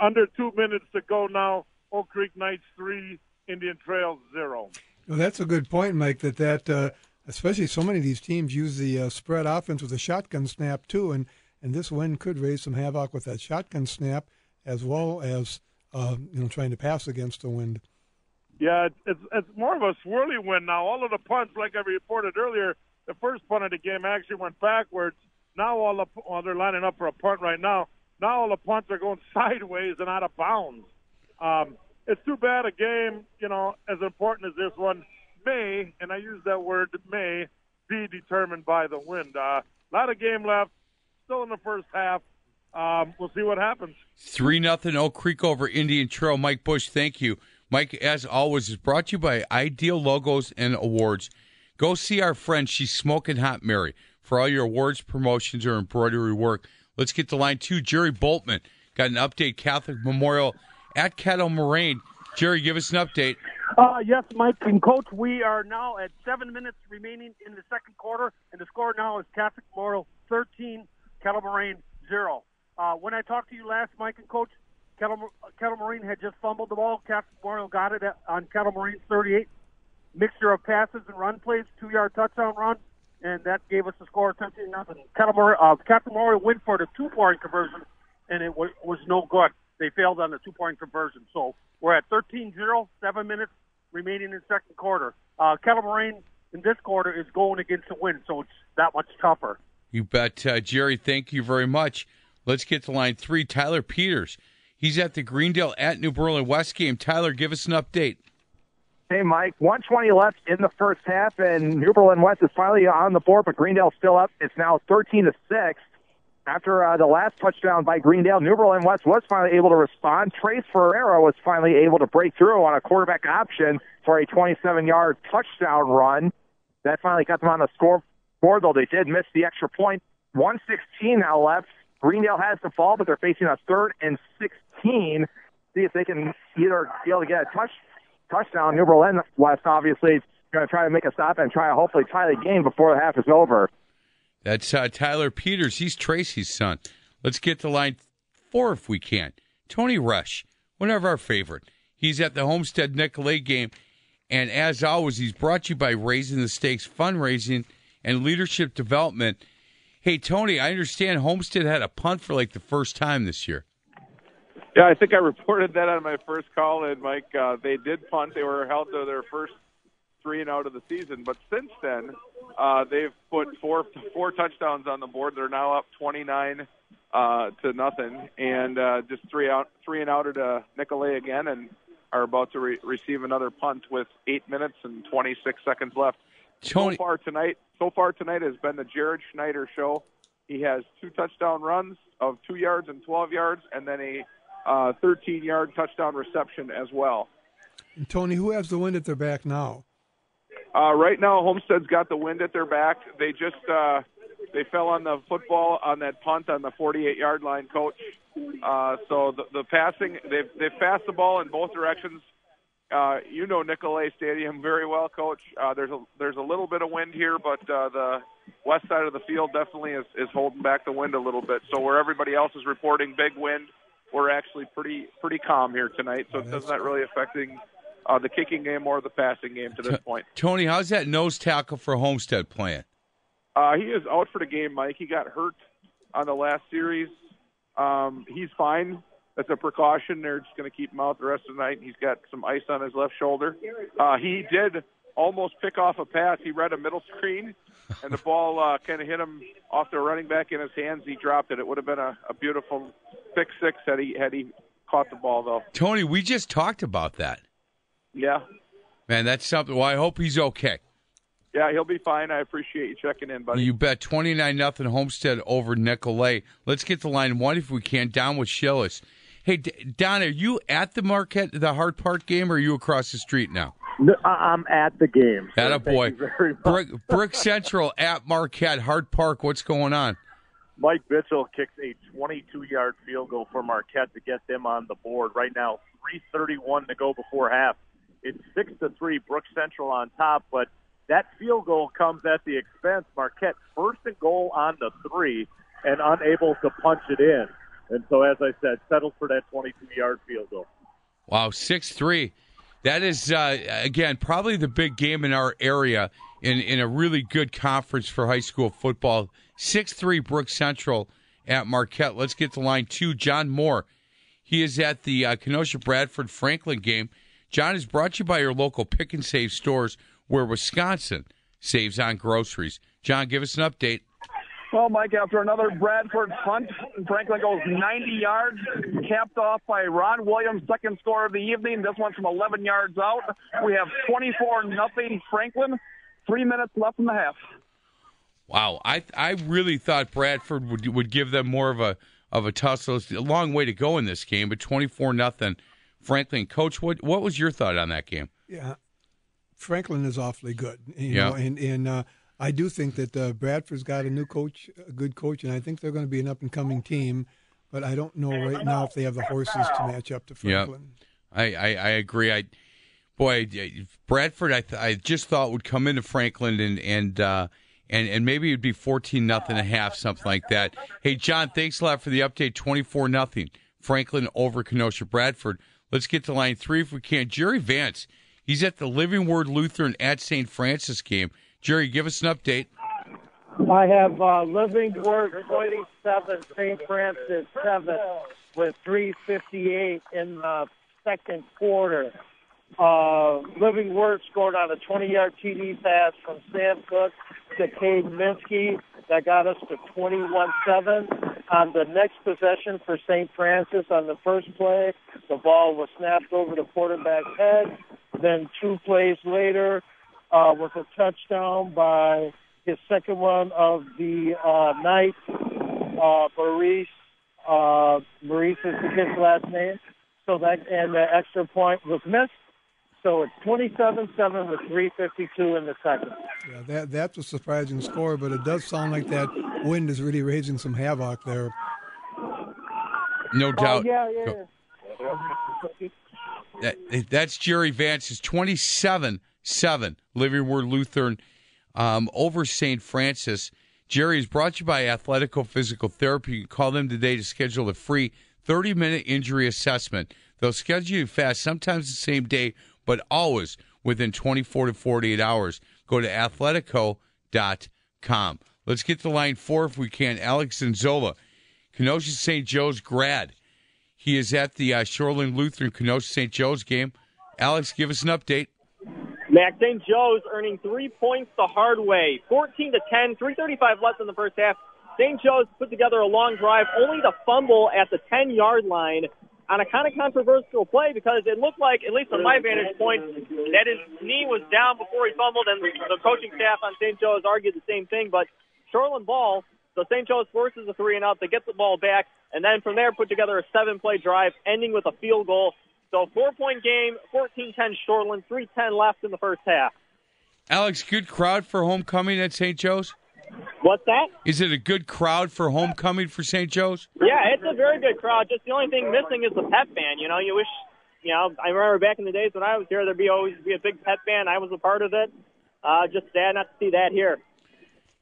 under two minutes to go now. Oak Creek Knights three, Indian Trail zero. Well, that's a good point, Mike. That that uh, especially so many of these teams use the uh, spread offense with a shotgun snap too, and and this wind could raise some havoc with that shotgun snap as well as uh, you know trying to pass against the wind. Yeah, it's, it's more of a swirly wind now. All of the punts, like I reported earlier, the first punt of the game actually went backwards. Now all the well, they're lining up for a punt right now. Now all the punts are going sideways and out of bounds. Um, it's too bad a game, you know, as important as this one may, and I use that word may, be determined by the wind. Uh, a lot of game left, still in the first half. Um, we'll see what happens. Three nothing Oak Creek over Indian Trail. Mike Bush, thank you. Mike, as always, is brought to you by Ideal Logos and Awards. Go see our friend, she's smoking hot Mary, for all your awards, promotions, or embroidery work. Let's get to line two. Jerry Boltman got an update. Catholic Memorial at Kettle Moraine. Jerry, give us an update. Uh, yes, Mike and Coach, we are now at seven minutes remaining in the second quarter, and the score now is Catholic Memorial 13, Kettle Moraine 0. Uh, when I talked to you last, Mike and Coach, Kettle, Kettle Moraine had just fumbled the ball. Catholic Memorial got it at, on Kettle Moraine's 38. Mixture of passes and run plays, two-yard touchdown run, and that gave us the score of 13 nothing. Uh, Catholic Memorial went for the two-point conversion, and it was, was no good. They failed on the two-point conversion. So we're at 13-0, seven minutes remaining in second quarter. Uh, Kettle Marine in this quarter is going against the wind, so it's that much tougher. You bet, uh, Jerry. Thank you very much. Let's get to line three. Tyler Peters. He's at the Greendale at New Berlin West game. Tyler, give us an update. Hey, Mike. 120 left in the first half, and New Berlin West is finally on the board, but Greendale's still up. It's now 13 to six. After uh, the last touchdown by Greendale, New Berlin West was finally able to respond. Trace Ferreira was finally able to break through on a quarterback option for a 27-yard touchdown run. That finally got them on the scoreboard, though they did miss the extra point. 116 now left. Greendale has the ball, but they're facing a third and 16. See if they can either be able to get a touch touchdown. New Berlin West obviously going to try to make a stop and try to hopefully tie the game before the half is over. That's uh, Tyler Peters. He's Tracy's son. Let's get to line four if we can. Tony Rush, one of our favorite. He's at the Homestead Nicolet game. And as always, he's brought to you by Raising the Stakes Fundraising and Leadership Development. Hey, Tony, I understand Homestead had a punt for like the first time this year. Yeah, I think I reported that on my first call, and Mike, uh, they did punt. They were held to their first three and out of the season, but since then, uh, they've put four four touchdowns on the board. They're now up 29 uh, to nothing, and uh, just three out three and out at uh, Nicolet again, and are about to re- receive another punt with eight minutes and 26 seconds left. Tony- So far tonight, so far tonight has been the Jared Schneider show. He has two touchdown runs of two yards and 12 yards, and then a uh, 13 yard touchdown reception as well. And Tony, who has the wind at their back now? Uh, right now, Homestead's got the wind at their back. They just uh, they fell on the football on that punt on the 48 yard line, coach. Uh, so the, the passing they've they've passed the ball in both directions. Uh, you know Nicolet Stadium very well, coach. Uh, there's a there's a little bit of wind here, but uh, the west side of the field definitely is, is holding back the wind a little bit. So where everybody else is reporting big wind, we're actually pretty pretty calm here tonight. So it's not really affecting uh, the kicking game or the passing game to this point. Tony, how's that nose tackle for Homestead playing? Uh, he is out for the game, Mike. He got hurt on the last series. Um, he's fine. That's a precaution. They're just going to keep him out the rest of the night. He's got some ice on his left shoulder. Uh, he did almost pick off a pass. He read a middle screen, and the ball uh, kind of hit him off the running back in his hands. He dropped it. It would have been a, a beautiful pick six had he had he caught the ball though. Tony, we just talked about that. Yeah, Man, that's something. Well, I hope he's okay. yeah, he'll be fine. I appreciate you checking in, buddy. You bet. 29 nothing Homestead over Nicolet. Let's get to line one if we can. Down with Shillis. Hey, D- Don, are you at the Marquette, the Hart Park game, or are you across the street now? No, I'm at the game. sir. At a boy. you very much. Brick, Brook Central at Marquette, Hart Park. What's going on? Mike Bitchell kicks a 22-yard field goal for Marquette to get them on the board. Right now, 3:31 to go before half. It's six to three. Brook Central on top, but that field goal comes at the expense. Marquette first and goal on the three and unable to punch it in. And so, as I said, settled for that 22-yard field goal. Wow, six three. That is uh, again probably the big game in our area in in a really good conference for high school football. Six three Brook Central at Marquette. Let's get to line two. John Moore. He is at the uh, Kenosha Bradford Franklin game. John is brought to you by your local pick and save stores where Wisconsin saves on groceries. John, give us an update. Well, Mike, after another Bradford punt, Franklin goes 90 yards, capped off by Ron Williams, second score of the evening. This one from 11 yards out. We have 24 nothing Franklin. Three minutes left in the half. Wow, I I really thought Bradford would would give them more of a of a tussle. It's a long way to go in this game, but twenty four nothing. Franklin, coach, what what was your thought on that game? Yeah, Franklin is awfully good. You Yeah. know, and and uh, I do think that uh, Bradford's got a new coach, a good coach, and I think they're going to be an up and coming team. But I don't know right now if they have the horses to match up to Franklin. Yeah, I, I, I agree. I boy, Bradford, I th- I just thought would come into Franklin and and uh, and and maybe it'd be fourteen nothing a half, something like that. Hey, John, thanks a lot for the update. Twenty four nothing. Franklin over Kenosha Bradford. Let's get to line three if we can. Jerry Vance, he's at the Living Word Lutheran at St. Francis game. Jerry, give us an update. I have uh, Living Word 27, St. Francis 7, with 3.58 in the second quarter. Uh, Living Word scored on a 20-yard TD pass from Sam Cook to Cade Minsky. That got us to 21-7. On the next possession for St. Francis on the first play, the ball was snapped over the quarterback's head. Then two plays later uh, was a touchdown by his second one of the uh, night, uh, Maurice. Uh, Maurice is his last name. So that and the extra point was missed. So it's 27-7 with 3:52 in the second. Yeah, that that's a surprising score, but it does sound like that wind is really raising some havoc there. No doubt. Oh, yeah, yeah. yeah. That, that's Jerry Vance's 27 7 Living Word Lutheran um, over St. Francis. Jerry is brought to you by Athletico Physical Therapy. You can call them today to schedule a free 30 minute injury assessment. They'll schedule you fast, sometimes the same day, but always within 24 to 48 hours. Go to athletico.com. Let's get to line four if we can. Alex Zinzola, Kenosha St. Joe's grad. He is at the uh, Shoreland Lutheran Kenosha St. Joe's game. Alex, give us an update. Mac St. Joe's earning three points the hard way, 14 to 10, 3:35 left in the first half. St. Joe's put together a long drive, only to fumble at the 10-yard line on a kind of controversial play because it looked like, at least from my vantage point, that his knee was down before he fumbled, and the coaching staff on St. Joe's argued the same thing. But Shoreland ball, so St. Joe's forces a three and out. They get the ball back, and then from there put together a seven-play drive, ending with a field goal. So four-point game, 14-10 Shoreland, 3-10 left in the first half. Alex, good crowd for homecoming at St. Joe's? What's that? Is it a good crowd for homecoming for St. Joe's? Yeah, it's a very good crowd. Just the only thing missing is the pep band. You know, you wish, you know, I remember back in the days when I was here, there'd be always be a big pep band. I was a part of it. Uh, just sad not to see that here.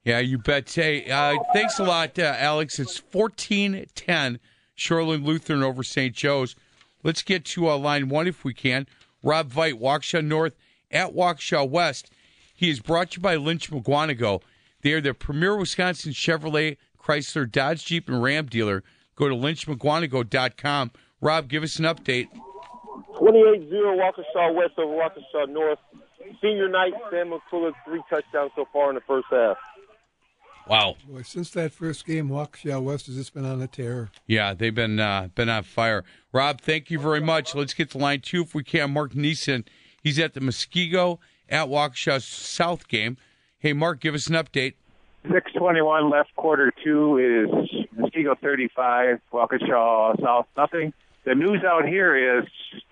Yeah, you bet. Hey, uh, thanks a lot, uh, Alex. It's 14 10, Shoreland Lutheran over St. Joe's. Let's get to uh, line one if we can. Rob Veit, Waukesha North at Waukesha West. He is brought to you by Lynch Mukwonago. They are the premier Wisconsin Chevrolet, Chrysler, Dodge, Jeep, and Ram dealer. Go to lynchmukwonago.com. Rob, give us an update. 28-0 Waukesha West over Waukesha North. Senior night, Sam McCullough, three touchdowns so far in the first half. Wow. Boy, since that first game, Waukesha West has just been on a tear. Yeah, they've been uh, been on fire. Rob, thank you very much. Let's get to line two if we can. Mark Neeson, he's at the Muskego at Waukesha South game. Hey, Mark, give us an update. 621 left quarter two is Muskego 35, Waukesha South nothing. The news out here is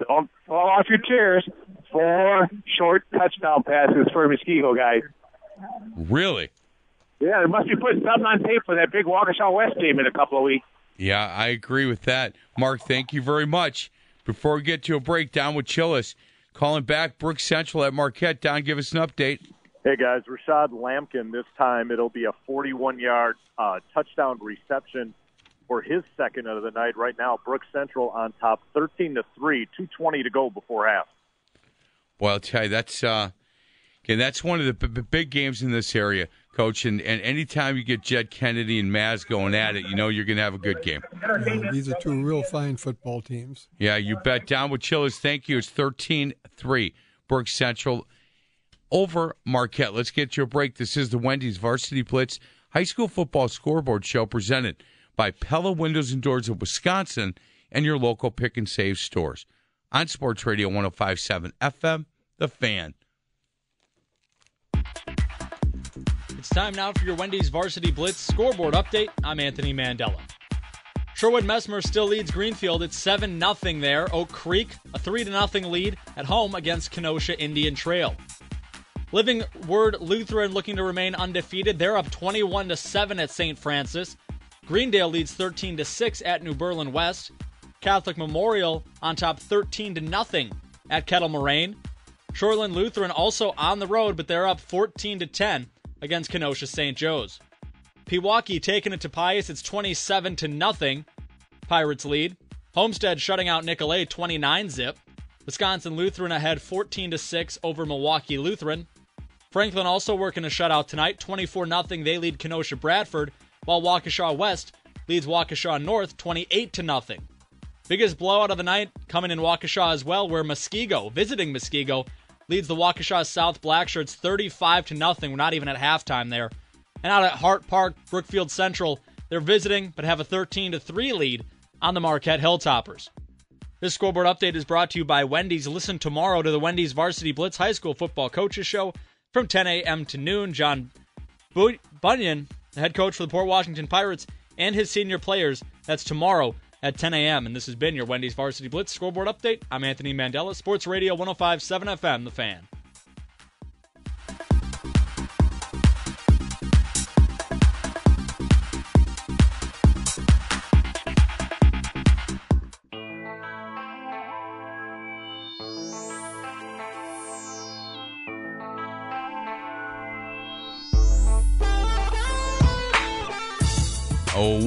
don't fall off your chairs. Four short touchdown passes for Muskego guys. Really? Yeah, they must be putting something on tape for that big Waukesha West game in a couple of weeks. Yeah, I agree with that. Mark, thank you very much. Before we get to a break, down with Chillis. Calling back Brooks Central at Marquette. Don, give us an update. Hey guys, Rashad Lampkin. This time it'll be a 41-yard uh, touchdown reception for his second of the night. Right now, Brooks Central on top, 13 to three, 2:20 to go before half. Well, I'll tell you that's uh, okay. That's one of the b- b- big games in this area, Coach. And, and anytime you get Jed Kennedy and Maz going at it, you know you're going to have a good game. Yeah, these are two real fine football teams. Yeah, you bet. Down with Chillers. Thank you. It's 13-3. Brooks Central over Marquette. Let's get to a break. This is the Wendy's Varsity Blitz High School Football Scoreboard Show presented by Pella Windows and Doors of Wisconsin and your local pick and save stores. On Sports Radio 1057 FM, The Fan. It's time now for your Wendy's Varsity Blitz scoreboard update. I'm Anthony Mandela. Shorewood Messmer still leads Greenfield. It's 7 0 there. Oak Creek, a 3 0 lead at home against Kenosha Indian Trail. Living Word Lutheran looking to remain undefeated. They're up 21 7 at St. Francis. Greendale leads 13 6 at New Berlin West. Catholic Memorial on top 13 0 at Kettle Moraine. Shoreland Lutheran also on the road, but they're up 14 10 against Kenosha St. Joe's. Pewaukee taking it to Pius. It's 27 to nothing. Pirates lead. Homestead shutting out Nicolet 29 zip. Wisconsin Lutheran ahead 14 to 6 over Milwaukee Lutheran. Franklin also working a shutout tonight, 24 0 They lead Kenosha Bradford, while Waukesha West leads Waukesha North 28 to nothing. Biggest blowout of the night coming in Waukesha as well, where Muskego, visiting Muskego, leads the Waukesha South Blackshirts 35 to nothing. We're not even at halftime there. And out at Hart Park, Brookfield Central, they're visiting but have a 13 to 3 lead on the Marquette Hilltoppers. This scoreboard update is brought to you by Wendy's. Listen tomorrow to the Wendy's Varsity Blitz High School Football Coaches Show from 10 a.m. to noon. John Bunyan, the head coach for the Port Washington Pirates, and his senior players. That's tomorrow at 10 a.m. And this has been your Wendy's Varsity Blitz scoreboard update. I'm Anthony Mandela, Sports Radio 105.7 FM, The Fan.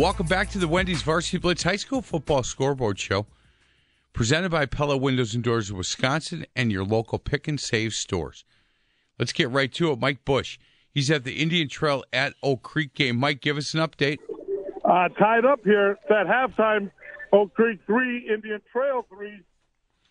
Welcome back to the Wendy's Varsity Blitz High School Football Scoreboard Show, presented by Pella Windows and Doors of Wisconsin and your local pick and save stores. Let's get right to it. Mike Bush, he's at the Indian Trail at Oak Creek game. Mike, give us an update. Uh, tied up here at halftime. Oak Creek three, Indian Trail three.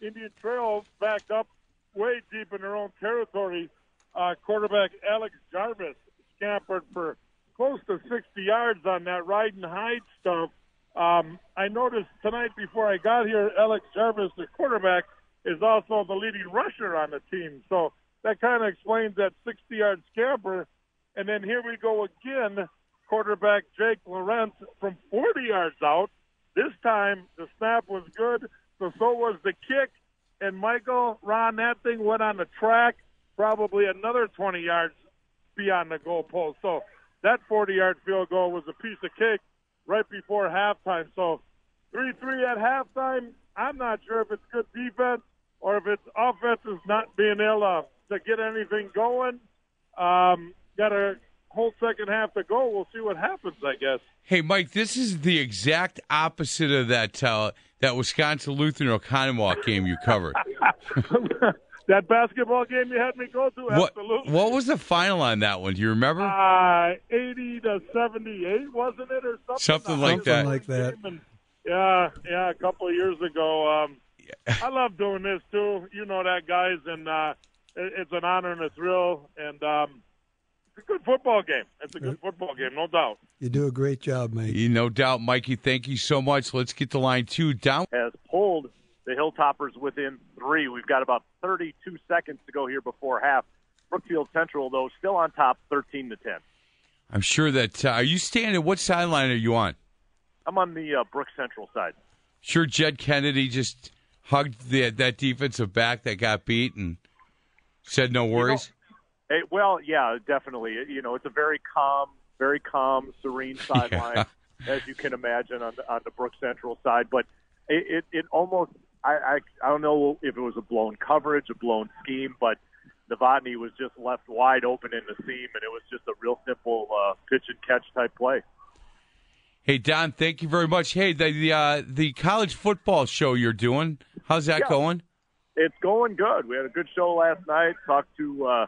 Indian Trail backed up way deep in their own territory. Uh, quarterback Alex Jarvis scampered for close to 60 yards on that ride and hide stuff. Um, I noticed tonight before I got here, Alex Jarvis, the quarterback, is also the leading rusher on the team. So that kind of explains that 60 yard scamper. And then here we go again. Quarterback Jake Lawrence from 40 yards out. This time the snap was good, so so was the kick. And Michael, Ron, that thing went on the track, probably another 20 yards beyond the goalpost. So that 40 yard field goal was a piece of cake right before halftime. So 3 3 at halftime. I'm not sure if it's good defense or if it's offenses not being able to, to get anything going. Um, got a whole second half to go. We'll see what happens, I guess. Hey, Mike, this is the exact opposite of that uh, that Wisconsin Lutheran Oconomowoc game you covered. that basketball game you had me go to, what, absolutely. what was the final on that one? Do you remember? Uh, 80 to 78, wasn't it, or something? Something like that. like that. And, yeah, yeah, a couple of years ago. Um, I love doing this too. You know that, guys, and uh, it, it's an honor and a thrill, and um, it's a good football game. It's a good football game, no doubt. You do a great job, mate. You, no doubt, Mikey. Thank you so much. Let's get to line two. Down. Has pulled the Hilltoppers within three. We've got about 32 seconds to go here before half. Brookfield Central, though, still on top, 13 to 10. I'm sure that. Uh, are you standing? What sideline are you on? I'm on the uh, Brook Central side. Sure, Jed Kennedy just hugged the, that defensive back that got beat and said no worries. You know, hey, well, yeah, definitely. You know, it's a very calm, very calm, serene sideline, Yeah. as you can imagine on the, on the Brook Central side. But it, it, it almost, I, I, I don't know if it was a blown coverage, a blown scheme, but Novotny was just left wide open in the seam, and it was just a real simple uh, pitch and catch type play. Hey Don, thank you very much. Hey, the the, uh, the college football show you're doing, how's that Yeah. going? It's going good. We had a good show last night. Talked to uh,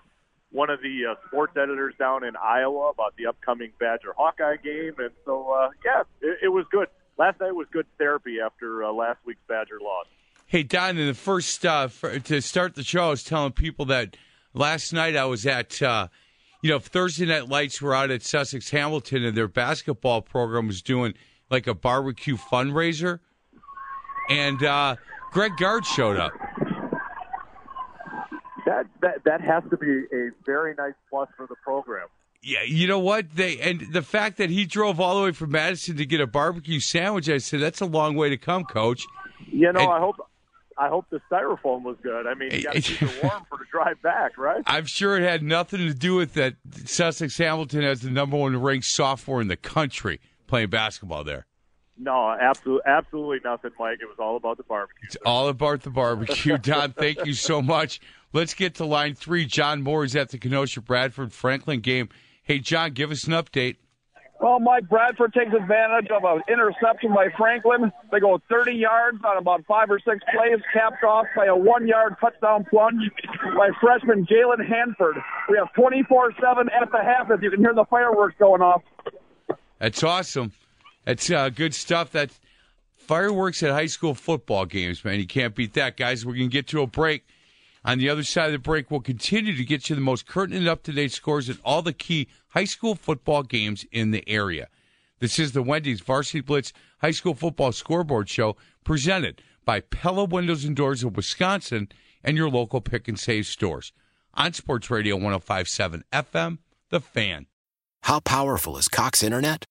one of the uh, sports editors down in Iowa about the upcoming Badger Hawkeye game, and so uh, yeah, it, it was good. Last night was good therapy after uh, last week's Badger loss. Hey Don, in the first uh, for, to start the show, I was telling people that last night I was at, uh, you know, Thursday Night Lights were out at Sussex Hamilton, and their basketball program was doing like a barbecue fundraiser, and uh, Greg Gard showed up. That that that has to be a very nice plus for the program. Yeah, you know what? They and the fact that he drove all the way from Madison to get a barbecue sandwich, I said that's a long way to come, Coach. You know, And- I hope I hope the styrofoam was good. I mean, you got to keep it warm for the drive back, right? I'm sure it had nothing to do with that. Sussex Hamilton has the number one ranked sophomore in the country playing basketball there. No, absolutely, absolutely nothing, Mike. It was all about the barbecue. It's all about the barbecue. Don, thank you so much. Let's get to line three. John Moore is at the Kenosha Bradford Franklin game. Hey, John, give us an update. Well, Mike Bradford takes advantage of an interception by Franklin. They go 30 yards on about five or six plays, capped off by a one-yard touchdown plunge by freshman Jalen Hanford. We have 24-7 at the half, as you can hear the fireworks going off. That's awesome. That's uh, good stuff. That Fireworks at high school football games, man. You can't beat that, guys. We're going to get to a break. On the other side of the break, we'll continue to get you the most current and up to date scores at all the key high school football games in the area. This is the Wendy's Varsity Blitz High School Football Scoreboard Show presented by Pella Windows and Doors of Wisconsin and your local pick and save stores. On Sports Radio 1057 FM, The Fan. How powerful is Cox Internet?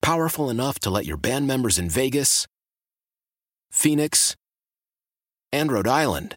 Powerful enough to let your band members in Vegas, Phoenix, and Rhode Island